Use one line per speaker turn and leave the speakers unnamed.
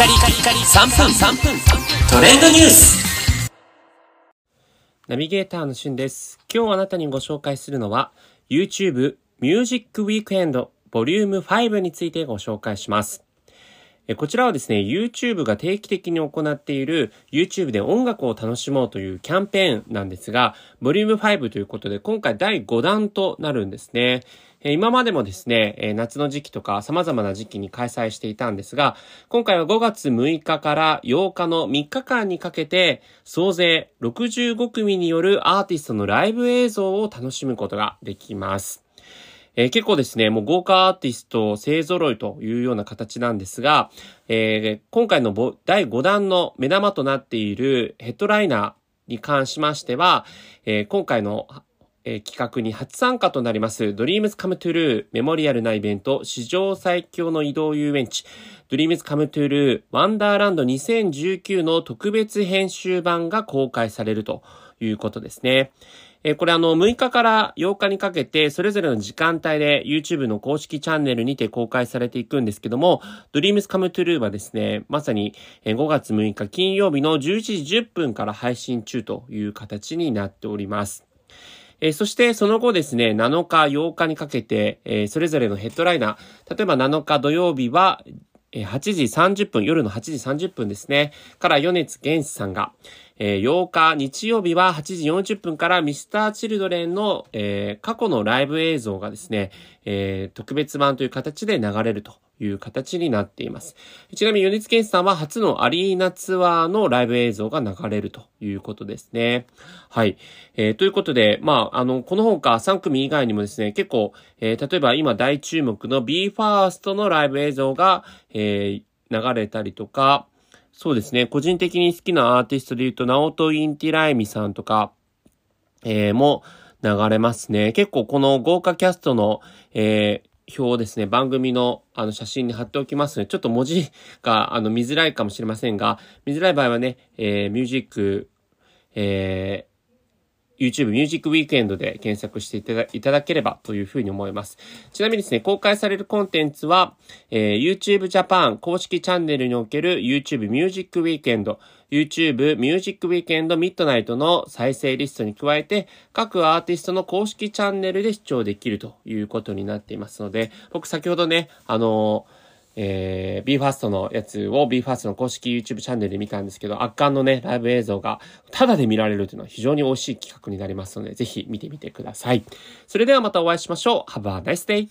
カリカリカリ3分3分トレンドニュース
ナビゲーターのしゅんです。今日あなたにご紹介するのは YouTube ミュージックウィークエンドボリューム5についてご紹介します。こちらはですね、YouTube が定期的に行っている YouTube で音楽を楽しもうというキャンペーンなんですが、Vol. 5ということで今回第5弾となるんですね。今までもですね、夏の時期とか様々な時期に開催していたんですが、今回は5月6日から8日の3日間にかけて、総勢65組によるアーティストのライブ映像を楽しむことができます。えー結構ですね、もう豪華アーティスト勢揃いというような形なんですが、えー今回の第5弾の目玉となっているヘッドライナーに関しましては、えー今回のえ企画に初参加となります Dreams Come True メモリアルなイベント史上最強の移動遊園地 Dreams Come True ワンダーランド2019の特別編集版が公開されると。いうことですね。えーこれあの、6日から8日にかけて、それぞれの時間帯で YouTube の公式チャンネルにて公開されていくんですけども、Dreams Come True はですね、まさに5月6日金曜日の11時10分から配信中という形になっております。えそしてその後ですね、7日、8日にかけて、えそれぞれのヘッドライナー、例えば7日土曜日は、8時30分、夜の8時30分ですね、から米津玄師さんが、えー8日日曜日は8時40分からミスターチルドレンの、えー過去のライブ映像がですね、えー特別版という形で流れるという形になっています。ちなみに米津玄師さんは初のアリーナツアーのライブ映像が流れるということですね。はい。えーということで、まあ、あの、この他3組以外にもですね、結構、えー例えば今大注目の BE:FIRST のライブ映像が、えー流れたりとか、そうですね、個人的に好きなアーティストで言うと、ナオト・インティライミさんとか、えーも流れますね。結構この豪華キャストの、えー表をですね、番組のあの写真に貼っておきますので、ちょっと文字があの見づらいかもしれませんが、見づらい場合はね、えーミュージック、え YouTube Music Weekend で検索していただければというふうに思います。ちなみにですね、公開されるコンテンツは、えー YouTube Japan 公式チャンネルにおける YouTube Music Weekend、YouTube Music Weekend Midnight の再生リストに加えて、各アーティストの公式チャンネルで視聴できるということになっていますので、僕先ほどね、あのーえー、ビーファーストのやつをビーファーストの公式 YouTube チャンネルで見たんですけど、圧巻のね、ライブ映像がタダで見られるというのは非常に美味しい企画になりますので、ぜひ見てみてください。それではまたお会いしましょう。Have a nice day!